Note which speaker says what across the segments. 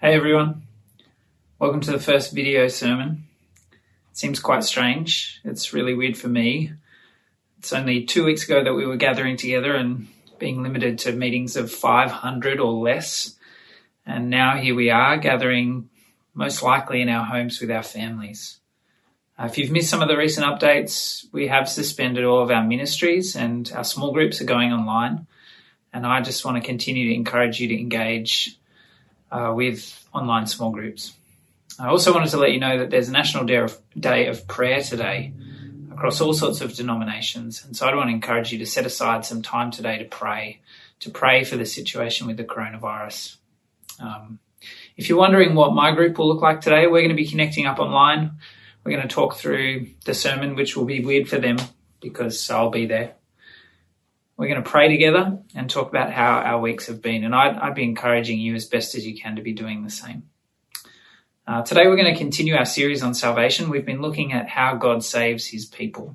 Speaker 1: Hey everyone, welcome to the first video sermon. It seems quite strange. It's really weird for me. It's only two weeks ago that we were gathering together and being limited to meetings of 500 or less. And now here we are gathering most likely in our homes with our families. Uh, if you've missed some of the recent updates, we have suspended all of our ministries and our small groups are going online. And I just want to continue to encourage you to engage uh, with online small groups. I also wanted to let you know that there's a National Day of, Prayer today across all sorts of denominations. And so I want to encourage you to set aside some time today to pray, to pray for the situation with the coronavirus. Um, if you're wondering what my group will look like today, we're going to be connecting up online. We're going to talk through the sermon, which will be weird for them because I'll be there. We're going to pray together and talk about how our weeks have been. And I'd, I'd be encouraging you as best as you can to be doing the same. Uh, today, we're going to continue our series on salvation. We've been looking at how God saves his people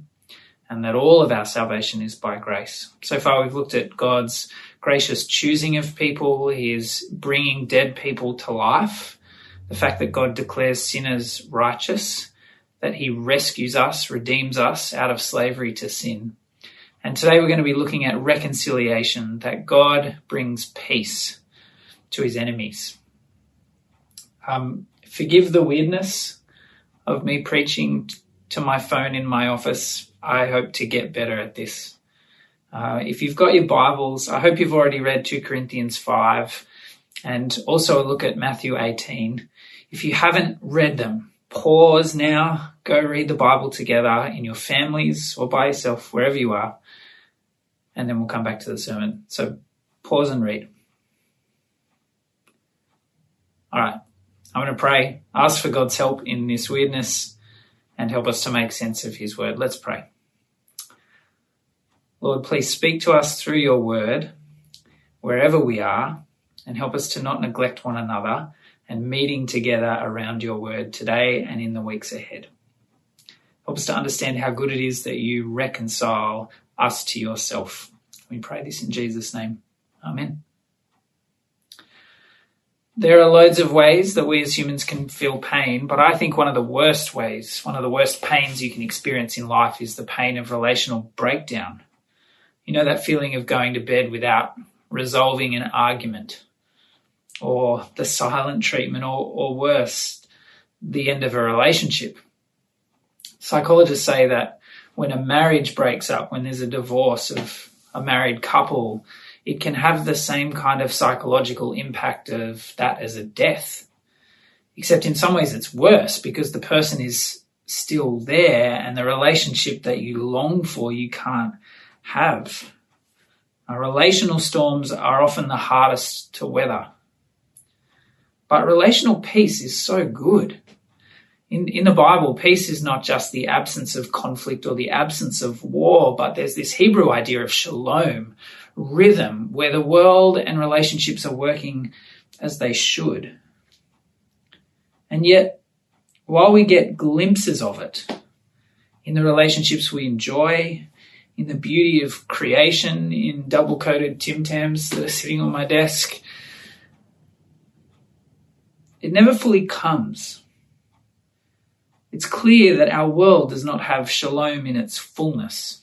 Speaker 1: and that all of our salvation is by grace. So far, we've looked at God's gracious choosing of people, his bringing dead people to life, the fact that God declares sinners righteous, that he rescues us, redeems us out of slavery to sin and today we're going to be looking at reconciliation, that God brings peace to his enemies. Um, forgive the weirdness of me preaching to my phone in my office. I hope to get better at this. Uh, if you've got your Bibles, I hope you've already read 2 Corinthians 5 and also look at Matthew 18. If you haven't read them, pause now, go read the Bible together in your families or by yourself, wherever you are and then we'll come back to the sermon. So pause and read. All right, I'm going to pray, ask for God's help in this weirdness, and help us to make sense of His word. Let's pray. Lord, please speak to us through your word wherever we are, and help us to not neglect one another and meeting together around your word today and in the weeks ahead. Help us to understand how good it is that you reconcile us to yourself. We pray this in Jesus' name. Amen. There are loads of ways that we as humans can feel pain, but I think one of the worst ways, one of the worst pains you can experience in life is the pain of relational breakdown. You know, that feeling of going to bed without resolving an argument, or the silent treatment, or, or worse, the end of a relationship. Psychologists say that when a marriage breaks up, when there's a divorce of a married couple, it can have the same kind of psychological impact of that as a death. Except in some ways it's worse because the person is still there and the relationship that you long for you can't have. Relational storms are often the hardest to weather. But relational peace is so good in, in the Bible, peace is not just the absence of conflict or the absence of war, but there's this Hebrew idea of shalom, rhythm, where the world and relationships are working as they should. And yet, while we get glimpses of it in the relationships we enjoy, in the beauty of creation, in double coated Tim Tams that are sitting on my desk, it never fully comes it's clear that our world does not have shalom in its fullness.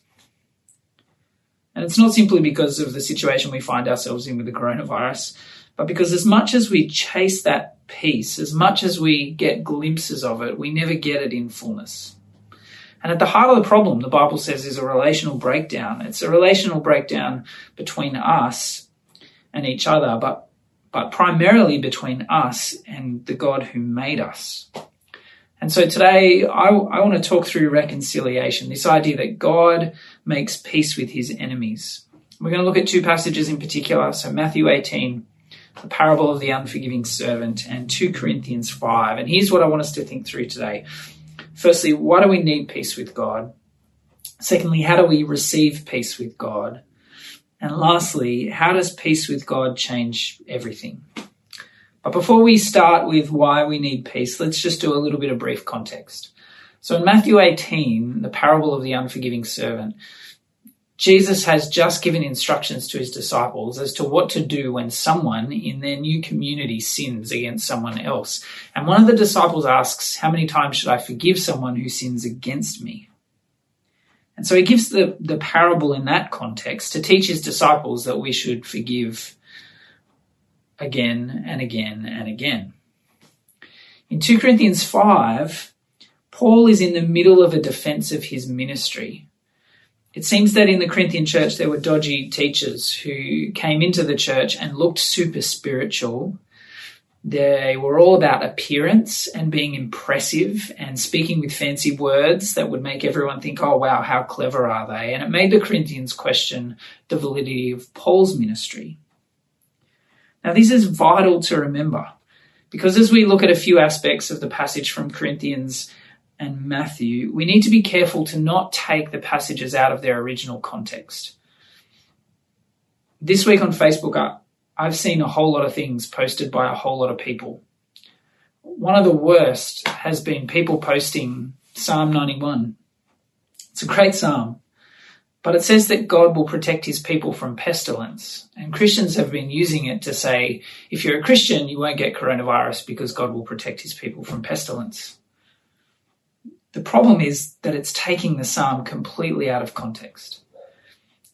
Speaker 1: And it's not simply because of the situation we find ourselves in with the coronavirus, but because as much as we chase that peace, as much as we get glimpses of it, we never get it in fullness. And at the heart of the problem, the Bible says, is a relational breakdown. It's a relational breakdown between us and each other, but, but primarily between us and the God who made us. And so today I, I want to talk through reconciliation, this idea that God makes peace with his enemies. We're going to look at two passages in particular. So Matthew 18, the parable of the unforgiving servant, and 2 Corinthians 5. And here's what I want us to think through today. Firstly, why do we need peace with God? Secondly, how do we receive peace with God? And lastly, how does peace with God change everything? But before we start with why we need peace, let's just do a little bit of brief context. So in Matthew 18, the parable of the unforgiving servant, Jesus has just given instructions to his disciples as to what to do when someone in their new community sins against someone else. And one of the disciples asks, How many times should I forgive someone who sins against me? And so he gives the, the parable in that context to teach his disciples that we should forgive again and again and again. In 2 Corinthians 5, Paul is in the middle of a defense of his ministry it seems that in the Corinthian church there were dodgy teachers who came into the church and looked super spiritual. They were all about appearance and being impressive and speaking with fancy words that would make everyone think, oh, wow, how clever are they? And it made the Corinthians question the validity of Paul's ministry. Now, this is vital to remember because as we look at a few aspects of the passage from Corinthians and Matthew, we need to be careful to not take the passages out of their original context. This week on Facebook, I've seen a whole lot of things posted by a whole lot of people. One of the worst has been people posting Psalm 91. It's a great psalm, but it says that God will protect his people from pestilence. And Christians have been using it to say, if you're a Christian, you won't get coronavirus because God will protect his people from pestilence. The problem is that it's taking the psalm completely out of context.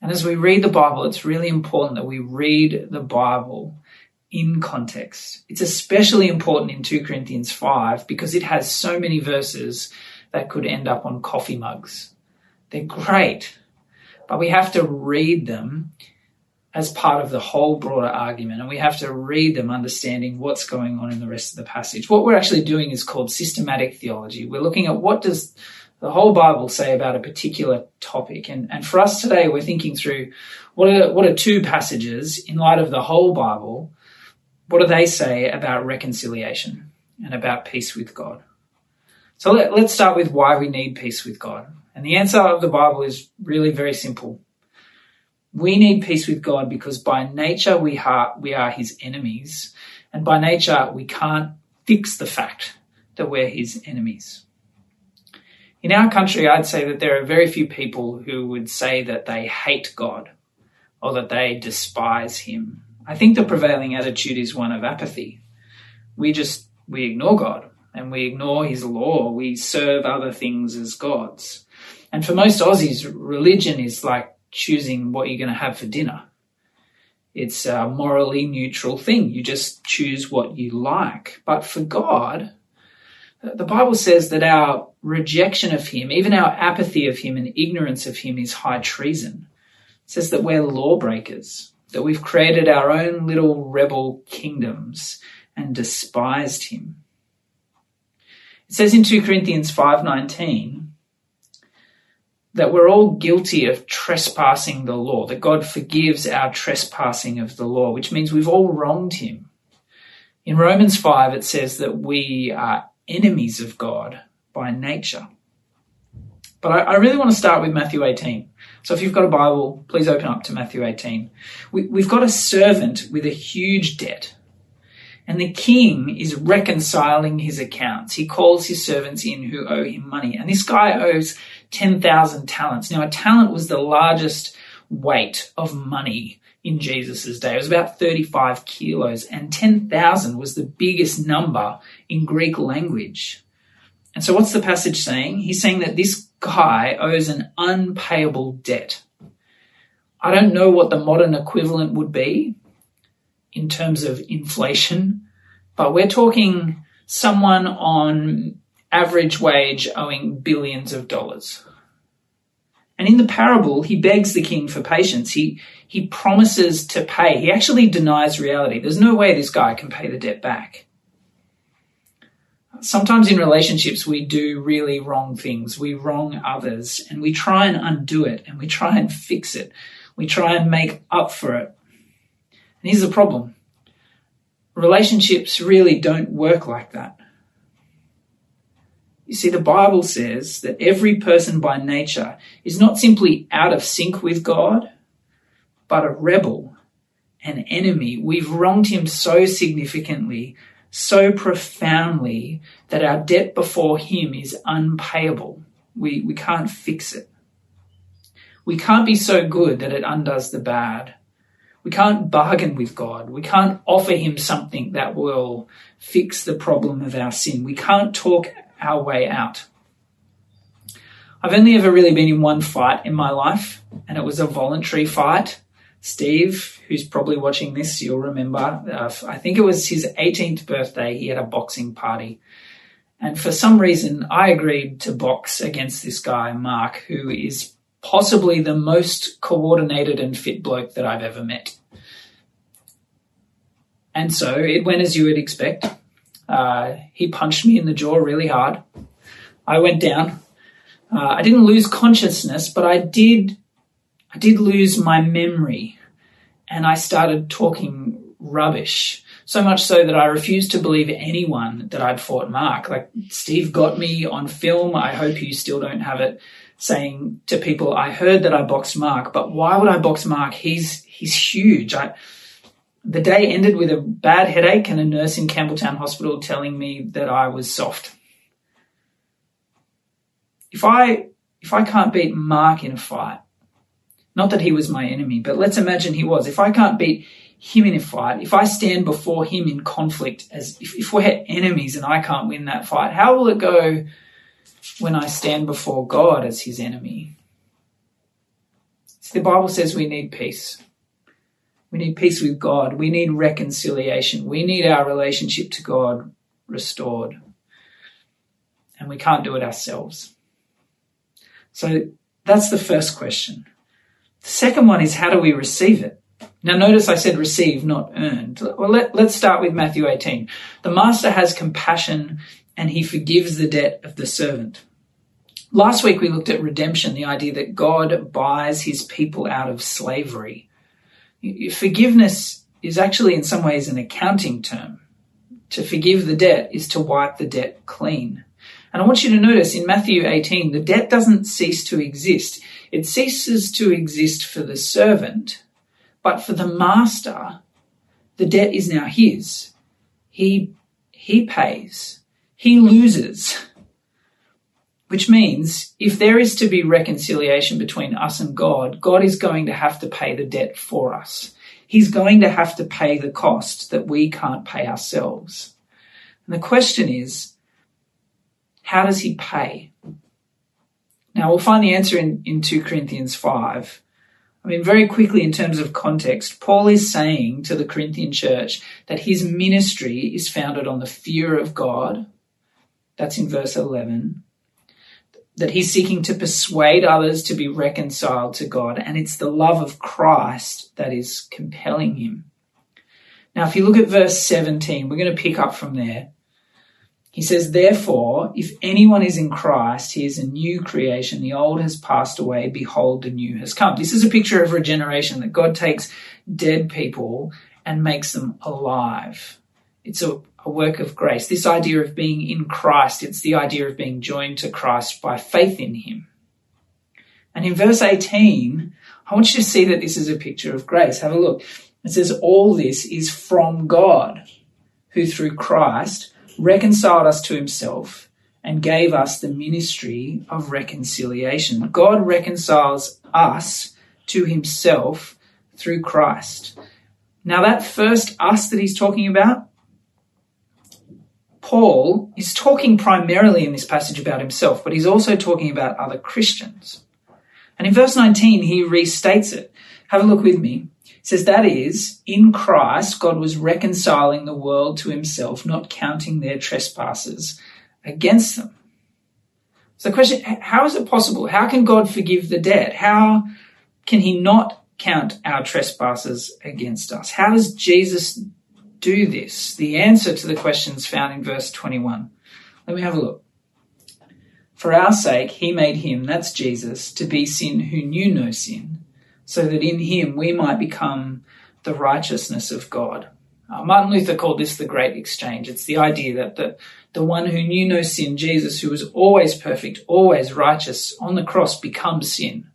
Speaker 1: And as we read the Bible, it's really important that we read the Bible in context. It's especially important in 2 Corinthians 5 because it has so many verses that could end up on coffee mugs. They're great, but we have to read them as part of the whole broader argument, and we have to read them understanding what's going on in the rest of the passage. What we're actually doing is called systematic theology. We're looking at what does the whole Bible say about a particular topic, and, and for us today, we're thinking through what are what are two passages in light of the whole Bible. What do they say about reconciliation and about peace with God? So let, let's start with why we need peace with God. And the answer of the Bible is really very simple. We need peace with God because by nature we are, we are his enemies. And by nature we can't fix the fact that we're his enemies. In our country, I'd say that there are very few people who would say that they hate God or that they despise him. I think the prevailing attitude is one of apathy. We just, we ignore God and we ignore his law. We serve other things as gods. And for most Aussies, religion is like choosing what you're going to have for dinner. It's a morally neutral thing. You just choose what you like. But for God, the Bible says that our rejection of Him, even our apathy of Him and ignorance of Him, is high treason. It says that we're lawbreakers, that we've created our own little rebel kingdoms and despised Him. It says in 2 Corinthians 5:19 that we're all guilty of trespassing the law, that God forgives our trespassing of the law, which means we've all wronged him. In Romans 5, it says that we are enemies of God by nature. But I, I really want to start with Matthew 18. So if you've got a Bible, please open up to Matthew 18. We, we've got a servant with a huge debt. And the king is reconciling his accounts. He calls his servants in who owe him money. And this guy owes 10,000 talents. Now, a talent was the largest weight of money in Jesus' day. It was about 35 kilos, and 10,000 was the biggest number in Greek language. And so, what's the passage saying? He's saying that this guy owes an unpayable debt. I don't know what the modern equivalent would be in terms of inflation, but we're talking someone on average wage owing billions of dollars. And in the parable, he begs the king for patience. He, he promises to pay. He actually denies reality. There's no way this guy can pay the debt back. Sometimes in relationships, we do really wrong things. We wrong others and we try and undo it and we try and fix it. We try and make up for it. And here's the problem relationships really don't work like that. You see, the Bible says that every person by nature is not simply out of sync with God, but a rebel, an enemy. We've wronged him so significantly, so profoundly, that our debt before him is unpayable. We, we can't fix it. We can't be so good that it undoes the bad. We can't bargain with God. We can't offer him something that will fix the problem of our sin. We can't talk our way out. I've only ever really been in one fight in my life, and it was a voluntary fight. Steve, who's probably watching this, you'll remember, uh, I think it was his 18th birthday, he had a boxing party. And for some reason, I agreed to box against this guy, Mark, who is possibly the most coordinated and fit bloke that I've ever met. And so it went as you would expect. Uh, he punched me in the jaw really hard. I went down. Uh, I didn't lose consciousness, but I did. I did lose my memory, and I started talking rubbish. So much so that I refused to believe anyone that I'd fought Mark. Like Steve got me on film. I hope you still don't have it saying to people, I heard that I boxed Mark, but why would I box Mark? He's, he's huge. I, the day ended with a bad headache and a nurse in Campbelltown Hospital telling me that I was soft. If I, if I can't beat Mark in a fight, not that he was my enemy, but let's imagine he was. If I can't beat him in a fight, if I stand before him in conflict as if, if we're enemies and I can't win that fight, how will it go when I stand before God as his enemy. the Bible says we need peace. We need peace with God. We need reconciliation. We need our relationship to God restored. And we can't do it ourselves. So that's the first question. The second one is how do we receive it? Now, notice I said receive, not earned. Well, let, us start with Matthew 18. The master has compassion and he forgives the debt of the servant. Last week we looked at redemption, the idea that God buys his people out of slavery. Forgiveness is actually in some ways an accounting term. To forgive the debt is to wipe the debt clean. And I want you to notice in Matthew 18, the debt doesn't cease to exist. It ceases to exist for the servant, but for the master, the debt is now his. He, he pays. He loses which means if there is to be reconciliation between us and God, God is going to have to pay the debt for us. He's going to have to pay the cost that we can't pay ourselves. And the question is, how does he pay? Now we'll find the answer in, in 2 Corinthians 5. I mean, very quickly in terms of context, Paul is saying to the Corinthian church that his ministry is founded on the fear of God. That's in verse 11 that he's seeking to persuade others to be reconciled to God, and it's the love of Christ that is compelling him. Now, if you look at verse 17, we're going to pick up from there. He says, Therefore, if anyone is in Christ, he is a new creation. The old has passed away. Behold, the new has come. This is a picture of regeneration that God takes dead people and makes them alive. It's a a work of grace. This idea of being in Christ, it's the idea of being joined to Christ by faith in Him. And in verse 18, I want you to see that this is a picture of grace. Have a look. It says, All this is from God, who through Christ reconciled us to Himself and gave us the ministry of reconciliation. God reconciles us to Himself through Christ. Now, that first us that He's talking about, Paul is talking primarily in this passage about himself, but he's also talking about other Christians. And in verse 19, he restates it. Have a look with me. It says, That is, in Christ, God was reconciling the world to himself, not counting their trespasses against them. So the question, how is it possible? How can God forgive the dead? How can he not count our trespasses against us? How does Jesus do this? The answer to the questions found in verse 21. Let me have a look. For our sake, he made him, that's Jesus, to be sin who knew no sin, so that in him we might become the righteousness of God. Uh, Martin Luther called this the great exchange. It's the idea that the, the one who knew no sin, Jesus, who was always perfect, always righteous, on the cross becomes sin.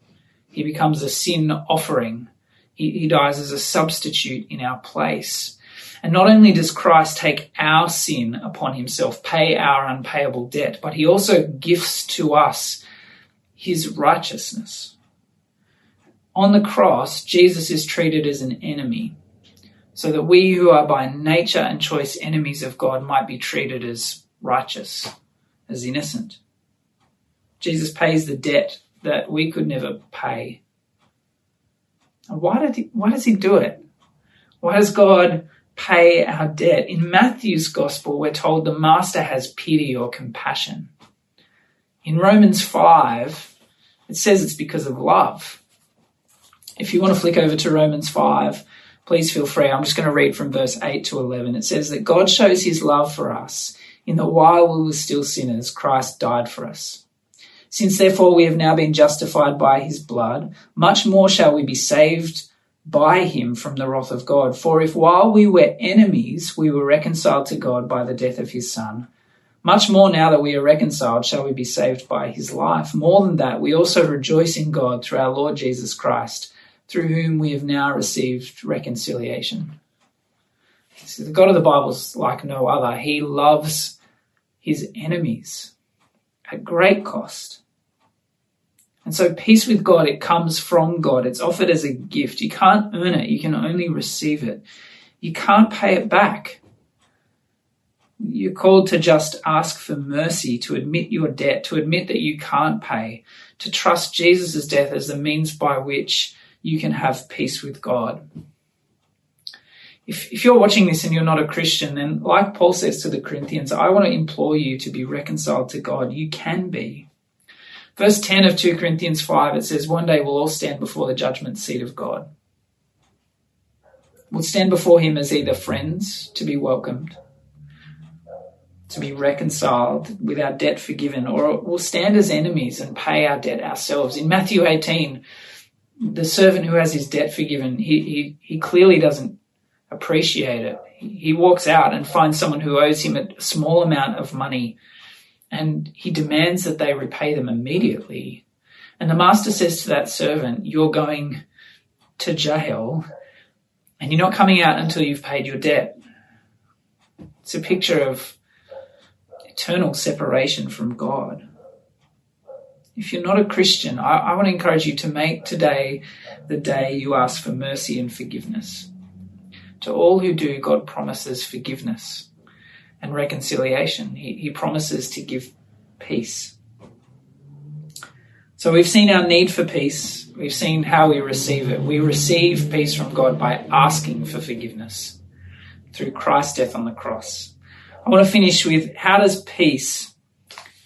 Speaker 1: He becomes a sin offering. He, he dies as a substitute in our place. And not only does Christ take our sin upon himself, pay our unpayable debt, but he also gifts to us his righteousness. on the cross, Jesus is treated as an enemy, so that we who are by nature and choice enemies of God might be treated as righteous, as innocent. Jesus pays the debt that we could never pay. And why did he, why does he do it? Why does God pay our debt? In Matthew's gospel, we're told the master has pity or compassion. In Romans 5, it says it's because of love. If you want to flick over to Romans 5, please feel free. I'm just going to read from verse 8 to 11. It says that God shows his love for us in that while we were still sinners, Christ died for us. Since therefore we have now been justified by his blood, much more shall we be saved by him from the wrath of God. For if while we were enemies, we were reconciled to God by the death of his Son, much more now that we are reconciled shall we be saved by his life. More than that, we also rejoice in God through our Lord Jesus Christ, through whom we have now received reconciliation. The God of the Bible is like no other. He loves his enemies at great cost. And so peace with God, it comes from God. It's offered as a gift. You can't earn it. You can only receive it. You can't pay it back. You're called to just ask for mercy, to admit your debt, to admit that you can't pay, to trust Jesus' death as the means by which you can have peace with God. If, if you're watching this and you're not a Christian, then like Paul says to the Corinthians, I want to implore you to be reconciled to God. You can be. Verse 10 of 2 Corinthians 5, it says, One day we'll all stand before the judgment seat of God. We'll stand before him as either friends to be welcomed, to be reconciled with our debt forgiven, or we'll stand as enemies and pay our debt ourselves. In Matthew 18, the servant who has his debt forgiven, he, he, he clearly doesn't appreciate it. He walks out and finds someone who owes him a small amount of money and he demands that they repay them immediately. And the master says to that servant, You're going to jail and you're not coming out until you've paid your debt. It's a picture of eternal separation from God. If you're not a Christian, I, I, want to encourage you to make today the day you ask for mercy and forgiveness. To all who do, God promises forgiveness and reconciliation. He, he promises to give peace. So we've seen our need for peace. We've seen how we receive it. We receive peace from God by asking for forgiveness through Christ's death on the cross. I want to finish with how does peace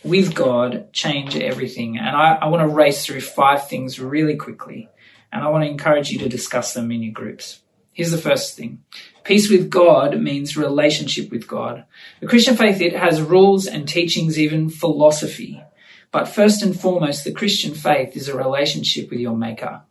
Speaker 1: with God change everything? And I, I want to race through five things really quickly. And I want to encourage you to discuss them in your groups. Here's the first thing. Peace with God means relationship with God. The Christian faith, it has rules and teachings, even philosophy. But first and foremost, the Christian faith is a relationship with your Maker.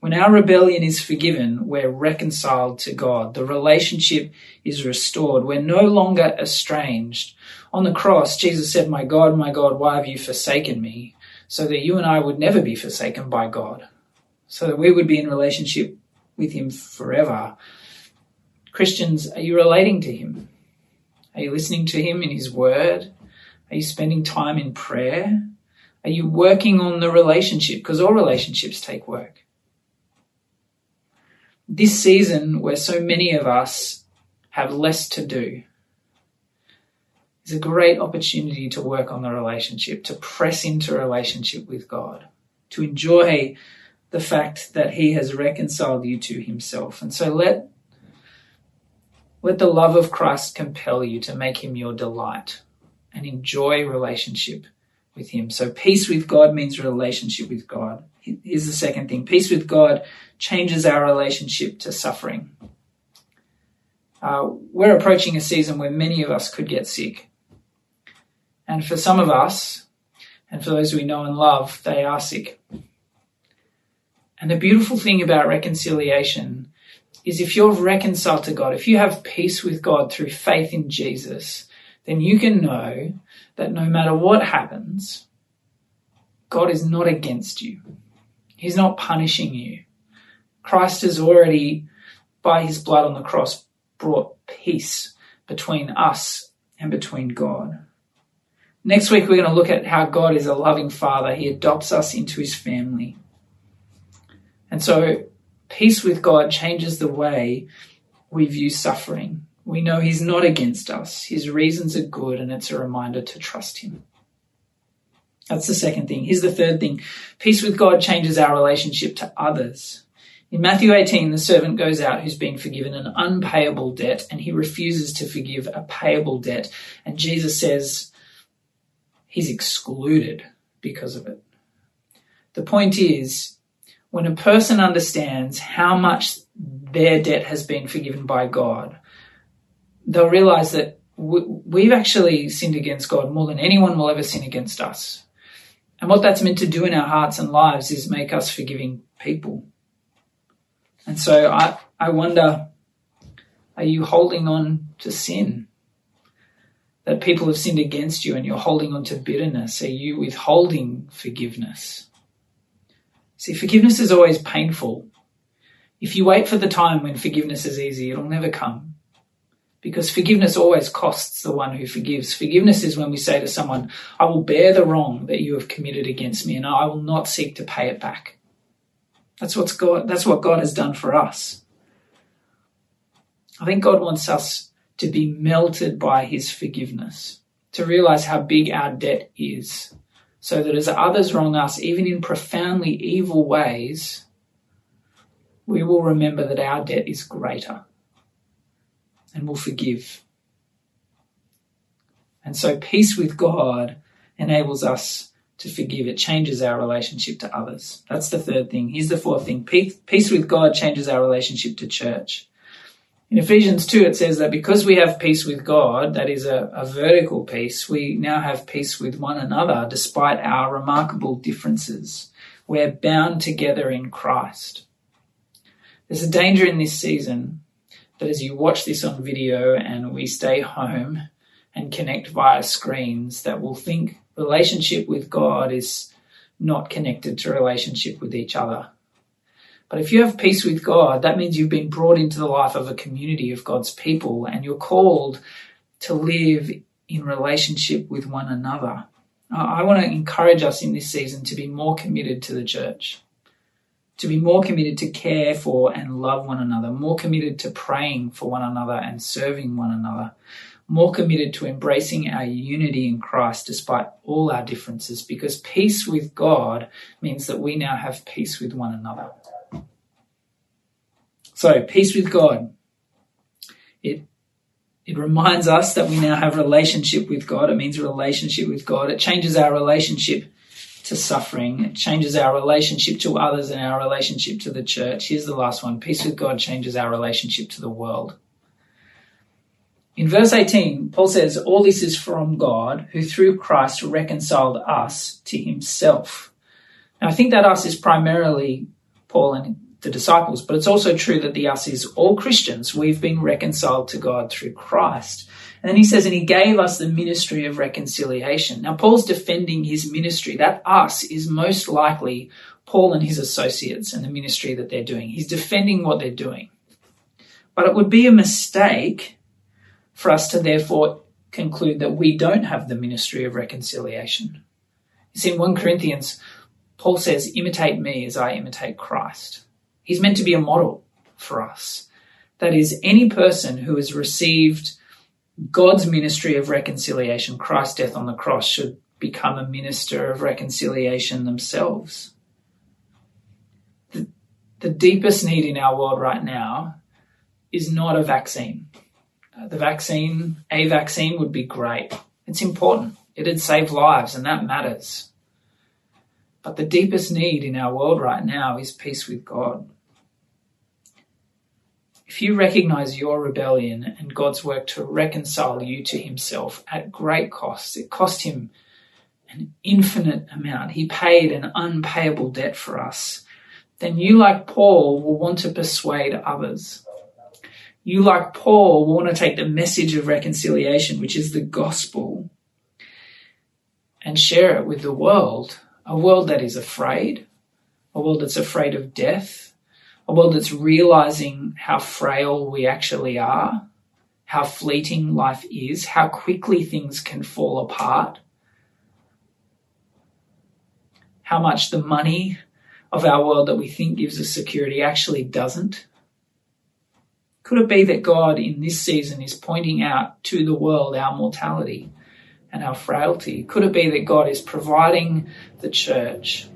Speaker 1: When our rebellion is forgiven, we're reconciled to God. The relationship is restored. We're no longer estranged. On the cross, Jesus said, My God, my God, why have you forsaken me? So that you and I would never be forsaken by God so that we would be in relationship with Him forever. Christians, are you relating to Him? Are you listening to Him in His Word? Are you spending time in prayer? Are you working on the relationship? Because all relationships take work. This season, where so many of us have less to do, is a great opportunity to work on the relationship, to press into relationship with God, to enjoy the fact that he has reconciled you to himself. And so let let the love of Christ compel you to make him your delight and enjoy relationship with him. So peace with God means relationship with God. Here's the second thing. Peace with God changes our relationship to suffering. Uh, we're approaching a season where many of us could get sick. And for some of us, and for those we know and love, they are sick. And the beautiful thing about reconciliation is if you're reconciled to God, if you have peace with God through faith in Jesus, then you can know that no matter what happens, God is not against you. He's not punishing you. Christ has already, by his blood on the cross, brought peace between us and between God. Next week, we're going to look at how God is a loving father. He adopts us into his family. And so peace with God changes the way we view suffering. We know He's not against us. His reasons are good, and it's a reminder to trust Him. That's the second thing. Here's the third thing. Peace with God changes our relationship to others. In Matthew 18, the servant goes out who's been forgiven an unpayable debt and he refuses to forgive a payable debt. And Jesus says he's excluded because of it. The point is, when a person understands how much their debt has been forgiven by God, they'll realize that we've actually sinned against God more than anyone will ever sin against us. And what that's meant to do in our hearts and lives is make us forgiving people. And so I, I wonder, are you holding on to sin? That people have sinned against you and you're holding on to bitterness. Are you withholding forgiveness? See, forgiveness is always painful. If you wait for the time when forgiveness is easy, it'll never come. Because forgiveness always costs the one who forgives. Forgiveness is when we say to someone, I will bear the wrong that you have committed against me and I will not seek to pay it back. That's what's God that's what God has done for us. I think God wants us to be melted by his forgiveness, to realize how big our debt is, so that as others wrong us, even in profoundly evil ways, we will remember that our debt is greater and will forgive. And so peace with God enables us to forgive. It changes our relationship to others. That's the third thing. Here's the fourth thing. Peace, peace with God changes our relationship to church. In Ephesians 2, it says that because we have peace with God, that is a, a vertical peace, we now have peace with one another despite our remarkable differences. We're bound together in Christ. There's a danger in this season that as you watch this on video and we stay home and connect via screens, that we'll think relationship with God is not connected to relationship with each other. But if you have peace with God, that means you've been brought into the life of a community of God's people and you're called to live in relationship with one another. I want to encourage us in this season to be more committed to the church, to be more committed to care for and love one another, more committed to praying for one another and serving one another, more committed to embracing our unity in Christ despite all our differences, because peace with God means that we now have peace with one another. So, peace with God. It it reminds us that we now have relationship with God. It means relationship with God. It changes our relationship to suffering. It changes our relationship to others and our relationship to the church. Here's the last one. Peace with God changes our relationship to the world. In verse 18, Paul says, All this is from God, who through Christ reconciled us to himself. Now, I think that us is primarily Paul and the disciples, but it's also true that the us is all Christians. We've been reconciled to God through Christ. And then he says, and he gave us the ministry of reconciliation. Now, Paul's defending his ministry. That us is most likely Paul and his associates and the ministry that they're doing. He's defending what they're doing. But it would be a mistake for us to therefore conclude that we don't have the ministry of reconciliation. You see, in 1 Corinthians, Paul says, imitate me as I imitate Christ. He's meant to be a model for us. That is, any person who has received God's ministry of reconciliation, Christ's death on the cross, should become a minister of reconciliation themselves. The, the deepest need in our world right now is not a vaccine. Uh, the vaccine, a vaccine would be great. It's important. It'd save lives, and that matters. But the deepest need in our world right now is peace with God. If you recognize your rebellion and God's work to reconcile you to Himself at great cost, it cost Him an infinite amount. He paid an unpayable debt for us. Then you, like Paul, will want to persuade others you, like Paul, will want to take the message of reconciliation, which is the gospel, and share it with the world. A world that is afraid, a world that's afraid of death, a world that's realizing how frail we actually are, how fleeting life is, how quickly things can fall apart, how much the money of our world that we think gives us security actually doesn't? Could it be that God in this season is pointing out to the world our mortality and our frailty? Could it be that God is providing the church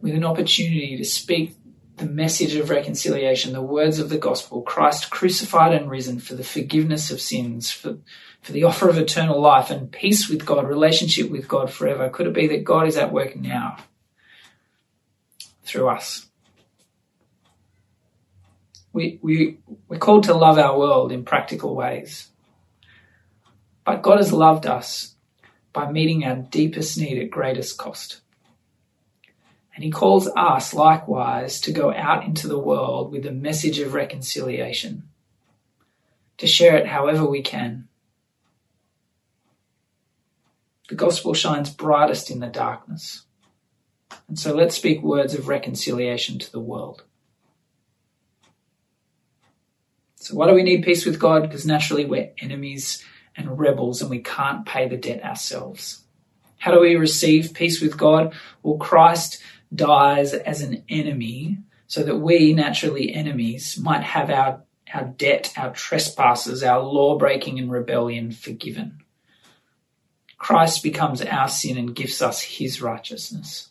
Speaker 1: with an opportunity to speak the message of reconciliation, the words of the gospel, Christ crucified and risen for the forgiveness of sins, for, for the offer of eternal life and peace with God, relationship with God forever? Could it be that God is at work now through us? We, we, we're called to love our world in practical ways. But God has loved us by meeting our deepest need at greatest cost. And He calls us likewise to go out into the world with a message of reconciliation, to share it however we can. The gospel shines brightest in the darkness. And so let's speak words of reconciliation to the world. So why do we need peace with God? Because naturally we're enemies and rebels and we can't pay the debt ourselves. How do we receive peace with God? Well, Christ dies as an enemy so that we, naturally enemies, might have our, our debt, our trespasses, our law breaking and rebellion forgiven. Christ becomes our sin and gives us his righteousness.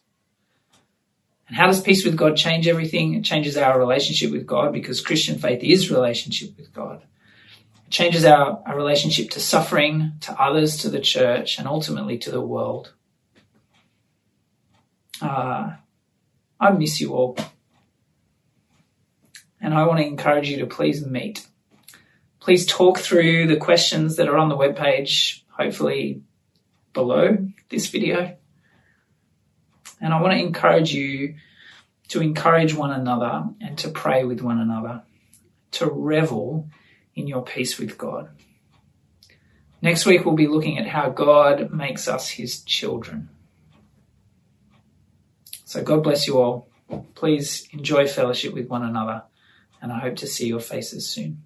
Speaker 1: And how does peace with God change everything? It changes our relationship with God because Christian faith is relationship with God. It changes our, our relationship to suffering, to others, to the church, and ultimately to the world. Uh, I miss you all. And I want to encourage you to please meet. Please talk through the questions that are on the webpage, hopefully below this video. And I want to encourage you to encourage one another and to pray with one another, to revel in your peace with God. Next week, we'll be looking at how God makes us his children. So, God bless you all. Please enjoy fellowship with one another, and I hope to see your faces soon.